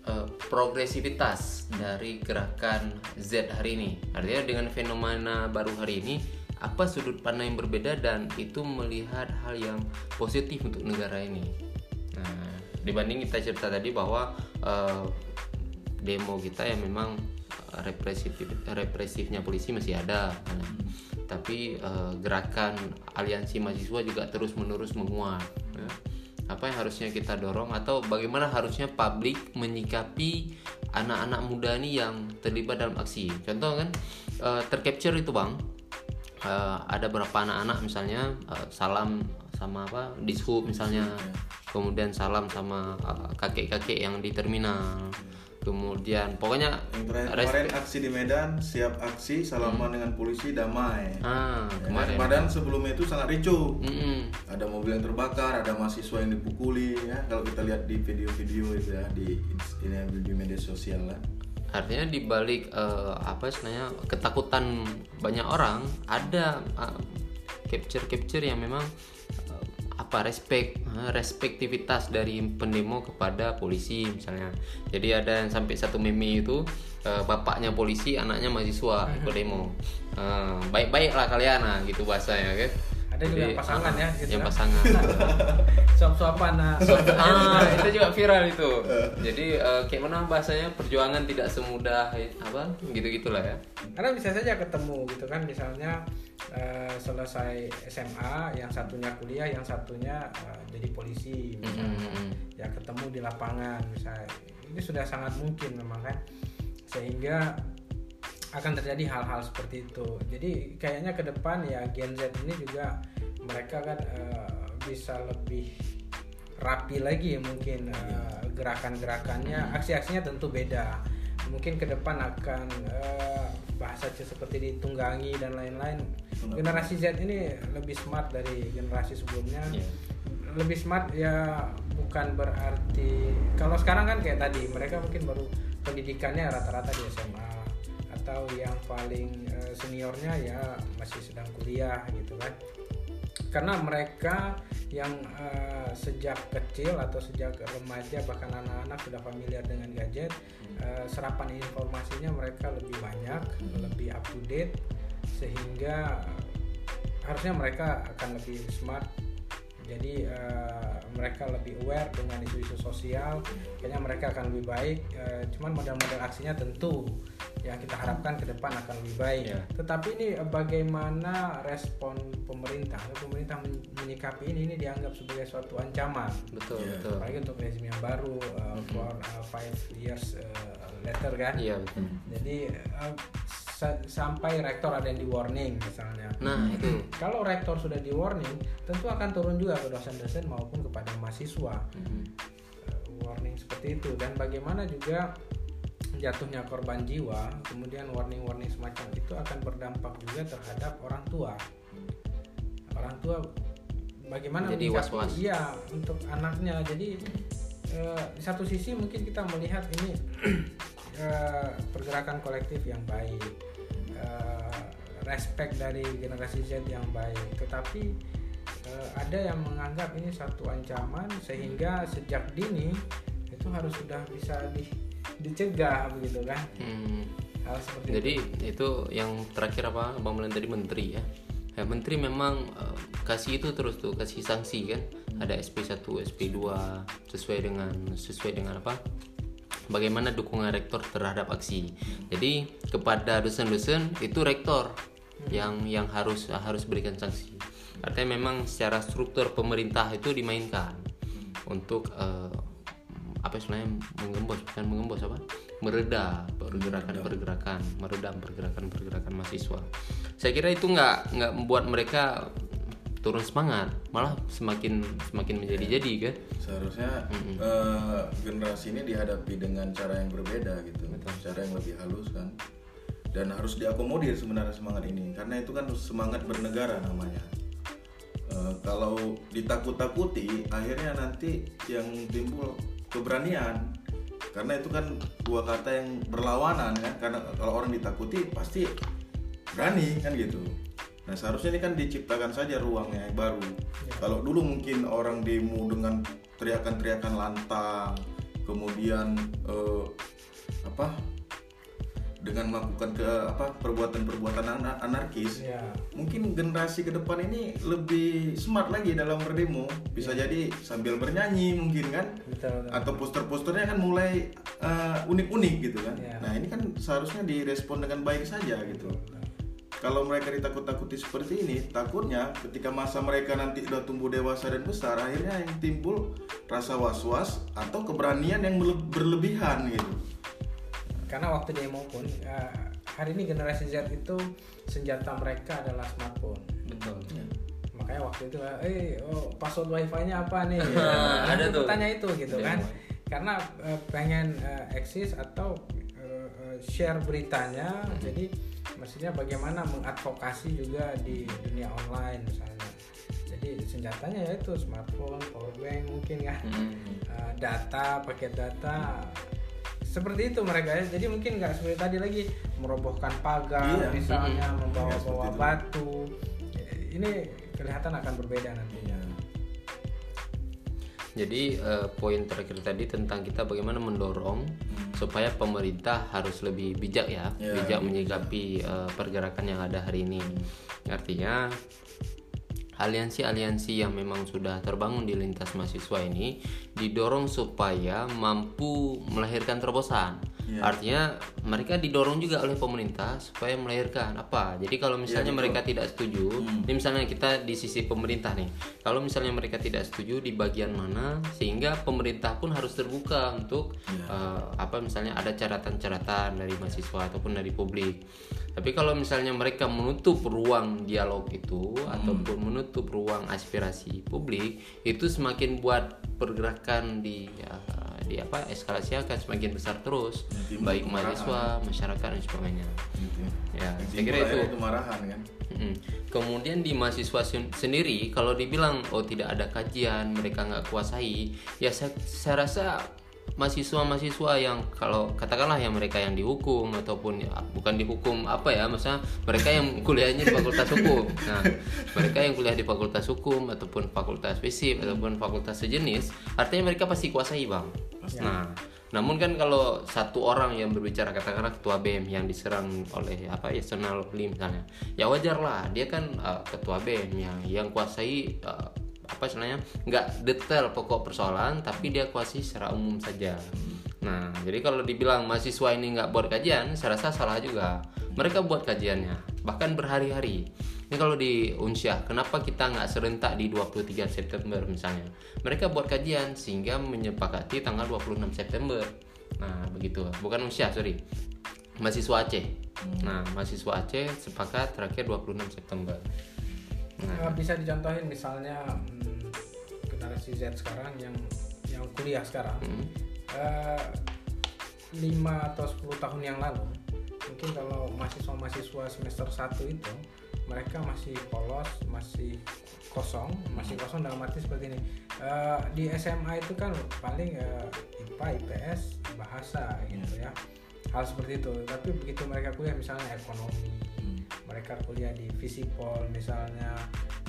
uh, progresivitas dari gerakan Z hari ini. Artinya dengan fenomena baru hari ini apa sudut pandang yang berbeda dan itu melihat hal yang positif untuk negara ini. Nah, dibanding kita cerita tadi bahwa uh, demo kita yang memang represif represifnya polisi masih ada, nah, tapi uh, gerakan aliansi mahasiswa juga terus menerus menguat. Ya. Apa yang harusnya kita dorong atau bagaimana harusnya publik menyikapi anak-anak muda ini yang terlibat dalam aksi? Contoh kan tercapture itu bang uh, ada berapa anak-anak misalnya uh, salam sama apa dishub misalnya. Kemudian salam sama kakek kakek-kakek yang di terminal. Kemudian pokoknya yang kemarin aksi di Medan siap aksi salaman hmm. dengan polisi damai. Ah, ya, kemarin. Medan sebelumnya itu sangat ricu. Hmm. ada mobil yang terbakar ada mahasiswa yang dipukuli ya. Kalau kita lihat di video-video itu ya di ini di media sosial lah artinya di balik uh, apa sebenarnya ketakutan banyak orang ada uh, capture capture yang memang uh, apa respect uh, respektivitas dari pendemo kepada polisi misalnya. Jadi ada yang sampai satu meme itu uh, bapaknya polisi anaknya mahasiswa ikut demo. Uh, baik baiklah kalian nah gitu bahasanya kan ada juga yang pasangan ya gitu yang kan? pasangan. Suap-suapan nah. Ah itu juga viral itu. Jadi uh, kayak mana bahasanya perjuangan tidak semudah apa gitu gitulah ya. Karena bisa saja ketemu gitu kan. Misalnya uh, selesai SMA yang satunya kuliah yang satunya uh, jadi polisi misalnya. Mm -hmm. ya ketemu di lapangan misalnya. Ini sudah sangat mungkin memang kan. Sehingga akan terjadi hal-hal seperti itu. Jadi kayaknya ke depan ya Gen Z ini juga mereka kan uh, bisa lebih rapi lagi mungkin uh, gerakan-gerakannya, aksi-aksinya tentu beda. Mungkin ke depan akan uh, bahasa seperti ditunggangi dan lain-lain. Generasi Z ini lebih smart dari generasi sebelumnya. Yeah. Lebih smart ya bukan berarti kalau sekarang kan kayak tadi mereka mungkin baru pendidikannya rata-rata di SMA atau yang paling uh, seniornya ya masih sedang kuliah gitu kan karena mereka yang uh, sejak kecil atau sejak remaja bahkan anak-anak sudah familiar dengan gadget uh, serapan informasinya mereka lebih banyak hmm. lebih up to date sehingga harusnya mereka akan lebih smart jadi uh, mereka lebih aware dengan isu-isu sosial kayaknya mereka akan lebih baik. Uh, cuman model-model aksinya tentu yang kita harapkan ke depan akan lebih baik. Yeah. tetapi ini uh, bagaimana respon pemerintah? Pemerintah menyikapi ini ini dianggap sebagai suatu ancaman. Betul yeah. betul. Apalagi untuk rezim yang baru uh, for uh, five years uh, later kan? Iya yeah, betul. Jadi uh, sampai rektor ada yang di warning misalnya. Nah itu. Kalau rektor sudah di warning, tentu akan turun juga ke dosen-dosen maupun kepada mahasiswa. Mm-hmm. Warning seperti itu dan bagaimana juga jatuhnya korban jiwa, kemudian warning-warning semacam itu akan berdampak juga terhadap orang tua. Orang tua bagaimana jadi was-was. Iya untuk anaknya. Jadi uh, di satu sisi mungkin kita melihat ini uh, pergerakan kolektif yang baik respect dari generasi Z yang baik. Tetapi uh, ada yang menganggap ini satu ancaman sehingga sejak dini itu harus sudah bisa di, dicegah begitu kan? Hmm. hal seperti jadi itu. itu yang terakhir apa? Bang Melan tadi menteri ya. Ya menteri memang uh, kasih itu terus tuh kasih sanksi kan. Ada SP1 SP2 sesuai dengan sesuai dengan apa bagaimana dukungan rektor terhadap aksi. Jadi kepada dosen-dosen itu rektor yang yang harus harus berikan sanksi. Artinya memang secara struktur pemerintah itu dimainkan untuk uh, apa sebenarnya menggembos bukan menggembos apa mereda pergerakan-pergerakan meredam pergerakan-pergerakan mahasiswa. Saya kira itu nggak nggak membuat mereka turun semangat malah semakin semakin menjadi-jadi kan? Seharusnya mm-hmm. uh, generasi ini dihadapi dengan cara yang berbeda gitu. Betul. cara yang lebih halus kan? Dan harus diakomodir sebenarnya semangat ini karena itu kan semangat bernegara namanya. Uh, kalau ditakut-takuti akhirnya nanti yang timbul keberanian. Karena itu kan dua kata yang berlawanan kan? Karena kalau orang ditakuti pasti berani kan gitu Nah seharusnya ini kan diciptakan saja ruangnya yang baru. Ya. Kalau dulu mungkin orang demo dengan teriakan-teriakan lantang, kemudian eh, apa dengan melakukan ke apa perbuatan-perbuatan anarkis ya. mungkin generasi ke depan ini lebih smart lagi dalam berdemo bisa ya. jadi sambil bernyanyi mungkin kan betul, betul. atau poster-posternya kan mulai uh, unik-unik gitu kan ya. nah ini kan seharusnya direspon dengan baik saja gitu betul kalau mereka ditakut-takuti seperti ini, takutnya ketika masa mereka nanti udah tumbuh dewasa dan besar, akhirnya yang timbul rasa was-was atau keberanian yang berlebihan gitu. Karena waktu demo pun uh, hari ini generasi Z itu senjata mereka adalah smartphone. Betul. Ya. Makanya waktu itu, eh, oh, password wifi-nya apa nih? ya, ada tuh. Tanya itu gitu kan. Karena uh, pengen uh, eksis atau uh, share beritanya, hmm. jadi maksudnya bagaimana mengadvokasi juga di dunia online misalnya. Jadi senjatanya yaitu smartphone power bank mungkin kan. Hmm. uh, data paket data. Seperti itu mereka ya. Jadi mungkin nggak seperti tadi lagi merobohkan pagar iya. misalnya membawa-bawa ya, batu. Ini kelihatan akan berbeda nantinya jadi uh, poin terakhir tadi tentang kita bagaimana mendorong supaya pemerintah harus lebih bijak ya, yeah. bijak menyikapi uh, pergerakan yang ada hari ini. Artinya aliansi-aliansi yang memang sudah terbangun di lintas mahasiswa ini didorong supaya mampu melahirkan terobosan. Yeah. Artinya mereka didorong juga oleh pemerintah supaya melahirkan apa. Jadi kalau misalnya yeah, mereka tidak setuju, hmm. ini misalnya kita di sisi pemerintah nih. Kalau misalnya mereka tidak setuju di bagian mana sehingga pemerintah pun harus terbuka untuk yeah. uh, apa misalnya ada catatan-catatan dari mahasiswa ataupun dari publik. Tapi kalau misalnya mereka menutup ruang dialog itu hmm. ataupun menutup ruang aspirasi publik, itu semakin buat pergerakan di ya, di apa eskalasi akan semakin besar terus ya, baik mahasiswa masyarakat dan sebagainya. Gitu. ya. Saya kira itu. kemarahan kan? Kemudian di mahasiswa sendiri kalau dibilang oh tidak ada kajian mereka nggak kuasai ya saya, saya rasa mahasiswa-mahasiswa yang kalau katakanlah yang mereka yang dihukum ataupun ya, bukan dihukum apa ya maksudnya mereka yang kuliahnya di fakultas hukum. Nah mereka yang kuliah di fakultas hukum ataupun fakultas fisip ataupun fakultas sejenis artinya mereka pasti kuasai bang. Nah namun kan kalau satu orang yang berbicara katakanlah ketua BEM yang diserang oleh apa ya Sonal Lim misalnya ya wajar lah dia kan uh, ketua BEM yang yang kuasai uh, apa istilahnya nggak detail pokok persoalan tapi dia kuasai secara umum saja. Nah jadi kalau dibilang mahasiswa ini nggak buat kajian saya rasa salah juga. Mereka buat kajiannya bahkan berhari-hari. Ini kalau di Unsyah kenapa kita nggak serentak di 23 September misalnya? Mereka buat kajian sehingga menyepakati tanggal 26 September. Nah begitu. Bukan Unsyah sorry. Mahasiswa Aceh. Nah mahasiswa Aceh sepakat terakhir 26 September Nah, bisa dicontohin misalnya hmm, generasi Z sekarang yang yang kuliah sekarang. Hmm. eh, lima atau 10 tahun yang lalu mungkin kalau mahasiswa-mahasiswa semester 1 itu mereka masih polos masih kosong masih kosong dalam arti seperti ini. Eh, di SMA itu kan paling eh, IPA IPS bahasa gitu ya. Hal seperti itu. Tapi begitu mereka kuliah misalnya ekonomi mereka kuliah di Visipol misalnya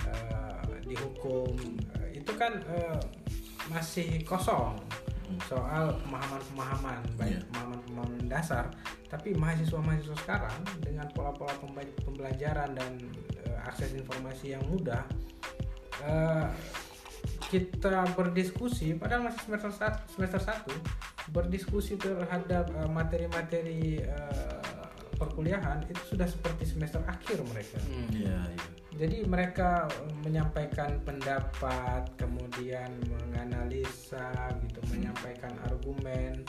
eh, di hukum eh, itu kan eh, masih kosong soal pemahaman-pemahaman baik Iya. pemahaman-pemahaman dasar tapi mahasiswa-mahasiswa sekarang dengan pola-pola pembelajaran dan eh, akses informasi yang mudah eh, kita berdiskusi padahal masih semester sat- semester 1 berdiskusi terhadap materi-materi eh, perkuliahan itu sudah seperti semester akhir mereka Hmm. Iya, iya. jadi mereka eh, menyampaikan pendapat kemudian menganalisa gitu menyampaikan argumen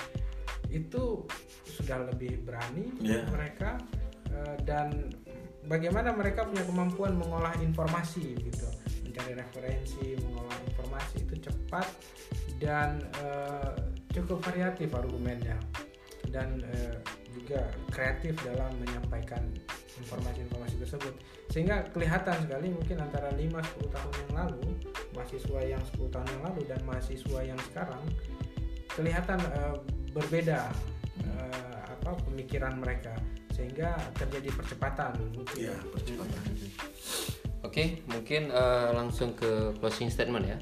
itu sudah lebih berani Iya. mereka eh, dan bagaimana mereka punya kemampuan mengolah informasi gitu mencari referensi mengolah informasi itu cepat dan eh, cukup variatif argumennya dan eh, juga kreatif dalam menyampaikan informasi-informasi tersebut. Sehingga kelihatan sekali mungkin antara 5-10 tahun yang lalu mahasiswa yang 10 tahun yang lalu dan mahasiswa yang sekarang kelihatan eh, berbeda eh, apa pemikiran mereka. Sehingga terjadi percepatan. Mungkin Iya, percepatan. Oke, mungkin eh, langsung ke closing statement ya.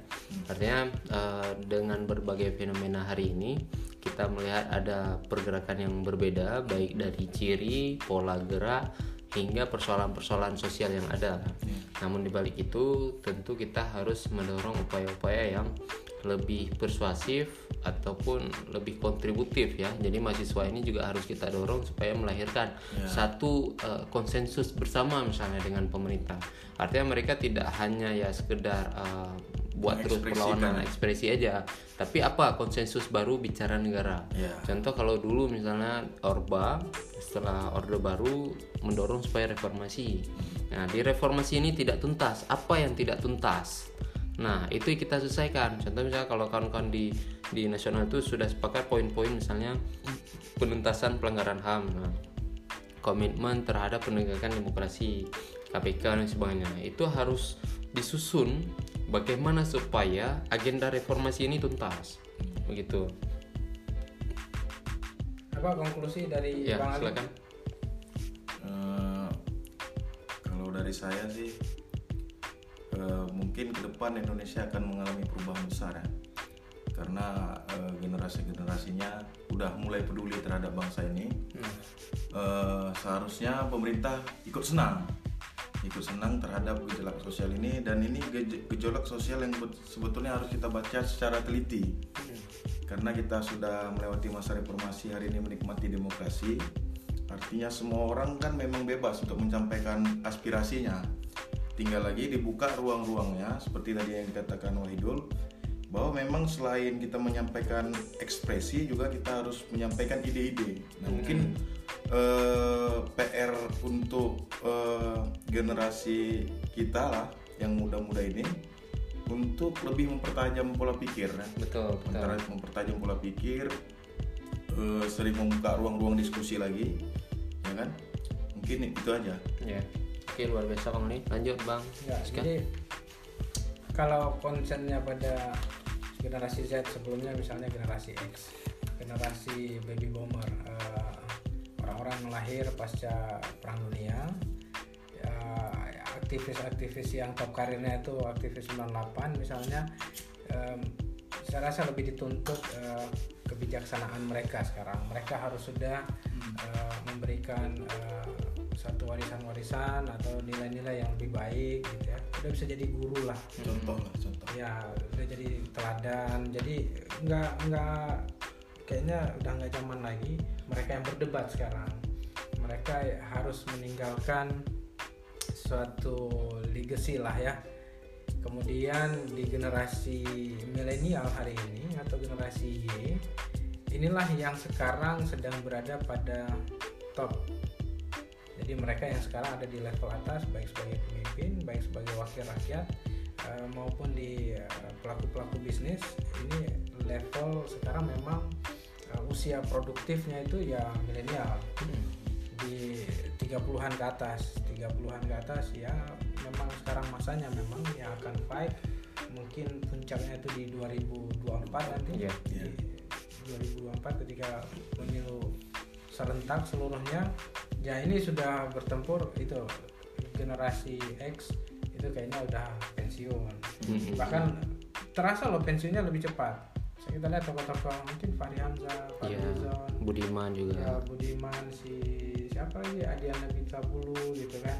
Artinya eh, dengan berbagai fenomena hari ini kita melihat ada pergerakan yang berbeda baik dari ciri, pola gerak hingga persoalan-persoalan sosial yang ada. Namun di balik itu tentu kita harus mendorong upaya-upaya yang lebih persuasif ataupun lebih kontributif ya. Jadi mahasiswa ini juga harus kita dorong supaya melahirkan satu eh, konsensus bersama misalnya dengan pemerintah. Artinya mereka tidak hanya ya sekedar eh, buat terus perlawanan ekspresi aja, tapi apa konsensus baru bicara negara. Ya. Contoh kalau dulu misalnya Orba setelah Orde Baru mendorong supaya reformasi. Nah, di reformasi ini tidak tuntas. Apa yang tidak tuntas? Nah, itu kita selesaikan. Contoh misalnya kalau kawan-kawan di di nasional itu sudah sepakat poin-poin misalnya penuntasan pelanggaran HAM. Nah, komitmen terhadap penegakan demokrasi KPK dan sebagainya. Itu harus disusun bagaimana supaya agenda reformasi ini tuntas. Begitu. apa konklusi dari Ya, Bang Ali? silakan. Eh, kalau dari saya sih eh, mungkin ke depan Indonesia akan mengalami perubahan besar ya karena eh, generasi-generasinya udah mulai peduli terhadap bangsa ini Eh, seharusnya pemerintah ikut senang ikut senang terhadap gejolak sosial ini dan ini gej- gejolak sosial yang bet- sebetulnya harus kita baca secara teliti. Karena kita sudah melewati masa reformasi hari ini menikmati demokrasi. Artinya semua orang kan memang bebas untuk menyampaikan aspirasinya. Tinggal lagi dibuka ruang-ruangnya seperti tadi yang dikatakan Wahidul bahwa memang selain kita menyampaikan ekspresi juga kita harus menyampaikan ide-ide nah mungkin eh, PR untuk eh, generasi kita lah yang muda-muda ini untuk lebih mempertajam pola pikir ya Betul, betul. Memper- mempertajam pola pikir eh, sering membuka ruang-ruang diskusi lagi ya kan mungkin itu aja Ya. Oke, luar biasa Bang nih. Lanjut, Bang. Ya, jadi kalau konsennya pada generasi Z sebelumnya misalnya generasi X, generasi baby boomer, eh, orang-orang lahir pasca perang dunia, ya, aktivis-aktivis yang top karirnya itu aktivis 98 misalnya, em, saya rasa lebih dituntut eh, kebijaksanaan mereka sekarang. Mereka harus sudah uh, memberikan uh, satu warisan-warisan atau nilai-nilai yang lebih baik gitu ya. Udah bisa jadi guru lah. Contoh lah contoh. Ya udah jadi teladan. Jadi nggak nggak kayaknya udah nggak zaman lagi. Mereka yang berdebat sekarang. Mereka harus meninggalkan suatu legacy lah ya kemudian di generasi milenial hari ini atau generasi Y inilah yang sekarang sedang berada pada top jadi mereka yang sekarang ada di level atas baik sebagai pemimpin baik sebagai wakil rakyat uh, maupun di uh, pelaku-pelaku bisnis ini level sekarang memang uh, usia produktifnya itu ya milenial hmm. Di 30-an ke atas. 30-an ke atas ya memang sekarang masanya memang yang akan fight mungkin puncaknya itu di 2024 nanti. Yeah, yeah. di 2024 ketika pemilu serentak seluruhnya. Ya ini sudah bertempur itu generasi X itu kayaknya udah pensiun. Mm-hmm. bahkan terasa loh pensiunnya lebih cepat. Saya kita lihat tokoh-tokoh mungkin Fahri Hamzah, Fahri yeah, Budiman juga. Ya Budiman si siapa lagi Adiana Bulu gitu kan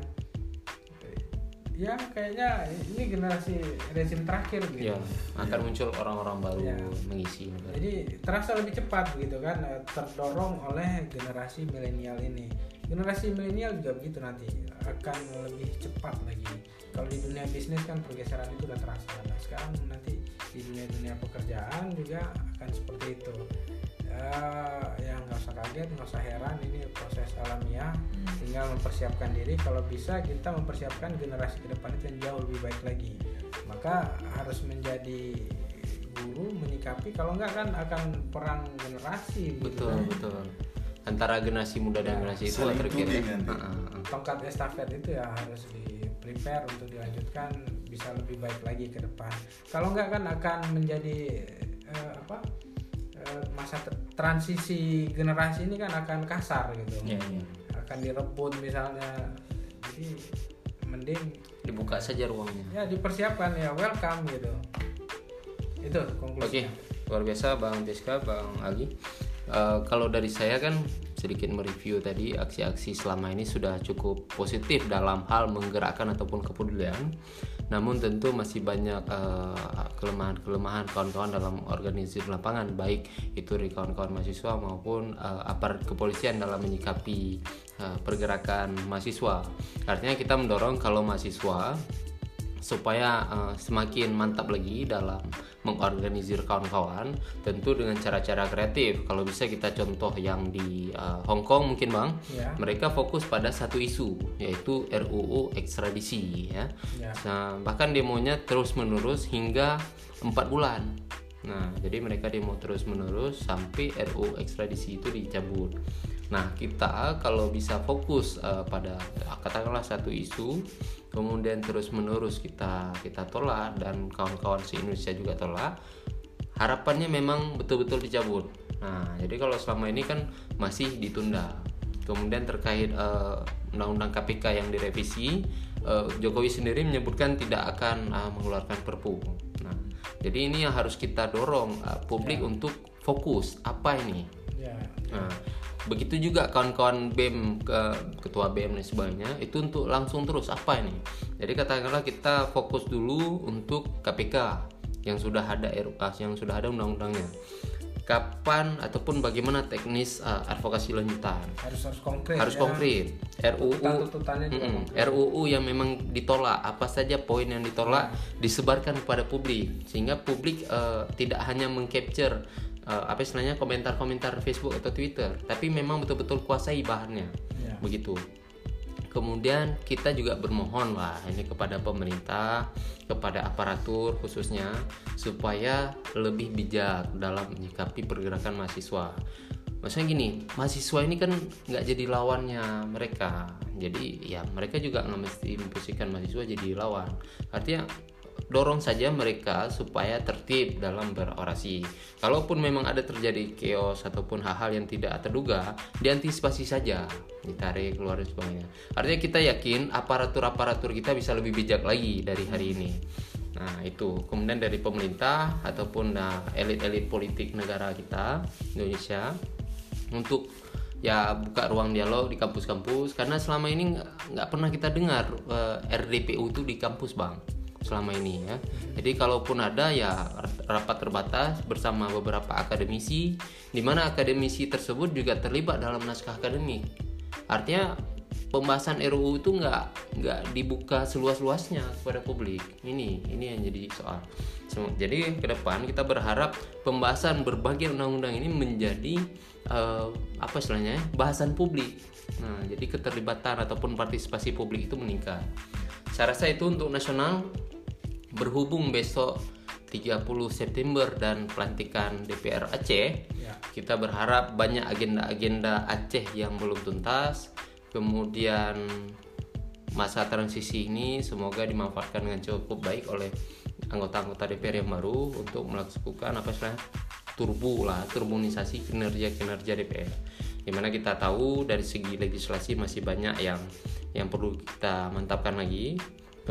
ya kayaknya ini generasi rezim terakhir gitu. Ya, akan ya. muncul orang-orang baru ya. mengisi. Negara. Jadi terasa lebih cepat gitu kan, terdorong oleh generasi milenial ini. Generasi milenial juga begitu nanti akan lebih cepat lagi. Kalau di dunia bisnis kan pergeseran itu udah terasa. Nah sekarang nanti di dunia-dunia pekerjaan juga akan seperti itu uh, ya nggak usah kaget nggak usah heran ini proses alamiah. Hmm. tinggal mempersiapkan diri. Kalau bisa kita mempersiapkan generasi ke depan itu yang jauh lebih baik lagi. Maka harus menjadi guru menyikapi. Kalau nggak kan akan perang generasi betul gitu. Betul antara generasi muda dan nah, generasi itu terkira. tongkat estafet itu ya harus di prepare untuk dilanjutkan bisa lebih baik lagi ke depan. Kalau nggak kan akan menjadi uh, apa Eh, masa transisi generasi ini kan akan kasar gitu. Yeah, yeah. akan direbut misalnya. Jadi mending dibuka saja ruangnya. Ya dipersiapkan ya welcome gitu. Itu oke konklusi luar biasa bang Jessica bang Ali uh, kalau dari saya kan sedikit mereview tadi aksi-aksi selama ini sudah cukup positif dalam hal menggerakkan ataupun kepedulian namun tentu masih banyak eh, kelemahan-kelemahan kawan-kawan dalam organisasi lapangan baik itu dari kawan-kawan mahasiswa maupun uh, aparat kepolisian dalam menyikapi uh, pergerakan mahasiswa. Artinya kita mendorong kalau mahasiswa supaya uh, semakin mantap lagi dalam mengorganisir kawan-kawan tentu dengan cara-cara kreatif kalau bisa kita contoh yang di uh, Hong Kong mungkin bang ya. mereka fokus pada satu isu yaitu RUU ekstradisi ya, ya. Nah, bahkan demonya terus menerus hingga empat bulan nah jadi mereka demo terus menerus sampai RUU ekstradisi itu dicabut. Nah kita kalau bisa fokus uh, pada katakanlah satu isu kemudian terus menerus kita kita tolak dan kawan-kawan se Indonesia juga tolak harapannya memang betul-betul dicabut. Nah jadi kalau selama ini kan masih ditunda. Kemudian terkait uh, undang-undang KPK yang direvisi Jokowi sendiri menyebutkan tidak akan uh, mengeluarkan perpu nah jadi ini yang harus kita dorong uh, publik ya. untuk fokus apa ini ya, ya. Nah, begitu juga kawan-kawan BEM ke ketua BEM dan sebagainya itu untuk langsung terus apa ini jadi katakanlah kita fokus dulu untuk KPK yang sudah ada RUA yang sudah ada undang-undangnya kapan ataupun bagaimana teknis uh, advokasi lanjutan harus harus konkret harus ya. konkret RUU mm, RUU yang memang ditolak apa saja poin yang ditolak hmm. disebarkan kepada publik sehingga publik uh, tidak hanya mengcapture uh, apa istilahnya komentar-komentar Facebook atau Twitter, tapi memang betul-betul kuasai bahannya, yeah. begitu. Kemudian kita juga bermohon lah ini kepada pemerintah, kepada aparatur khususnya supaya lebih bijak dalam menyikapi pergerakan mahasiswa. Maksudnya gini, mahasiswa ini kan nggak jadi lawannya mereka. Jadi ya mereka juga nggak mesti memposisikan mahasiswa jadi lawan. Artinya dorong saja mereka supaya tertib dalam berorasi. Kalaupun memang ada terjadi chaos ataupun hal-hal yang tidak terduga, diantisipasi saja, ditarik keluar dan sebagainya. Artinya kita yakin aparatur-aparatur kita bisa lebih bijak lagi dari hari ini. Nah, itu. Kemudian dari pemerintah ataupun nah, elit-elit politik negara kita Indonesia untuk ya buka ruang dialog di kampus-kampus karena selama ini nggak pernah kita dengar uh, eh, RDPU itu di kampus bang selama ini ya. Jadi kalaupun ada ya rapat terbatas bersama beberapa akademisi di mana akademisi tersebut juga terlibat dalam naskah akademik. Artinya pembahasan RUU itu nggak nggak dibuka seluas-luasnya kepada publik. Ini ini yang jadi soal. Jadi ke depan kita berharap pembahasan berbagai undang-undang ini menjadi uh, apa istilahnya bahasan publik. Nah jadi keterlibatan ataupun partisipasi publik itu meningkat. Saya rasa itu untuk nasional berhubung besok 30 September dan pelantikan DPR Aceh ya. kita berharap banyak agenda-agenda Aceh yang belum tuntas. Kemudian masa transisi ini semoga dimanfaatkan dengan cukup baik oleh anggota-anggota DPR yang baru untuk melakukan apa istilahnya turbo lah turbonisasi kinerja-kinerja DPR di mana kita tahu dari segi legislasi masih banyak yang yang perlu kita mantapkan lagi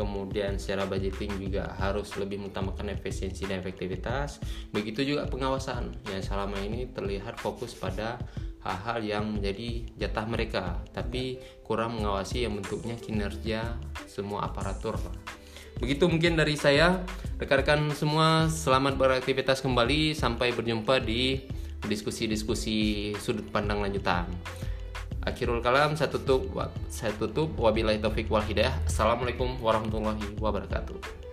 kemudian secara budgeting juga harus lebih mengutamakan efisiensi dan efektivitas. Begitu juga pengawasan yang selama ini terlihat fokus pada hal-hal yang menjadi jatah mereka tapi kurang mengawasi yang bentuknya kinerja semua aparatur. Begitu mungkin dari saya. Rekan-rekan semua selamat beraktivitas kembali. Sampai berjumpa di diskusi-diskusi sudut pandang lanjutan Akhirul kalam saya tutup saya tutup wabillahi taufik wal hidayah. Assalamualaikum warahmatullahi wabarakatuh.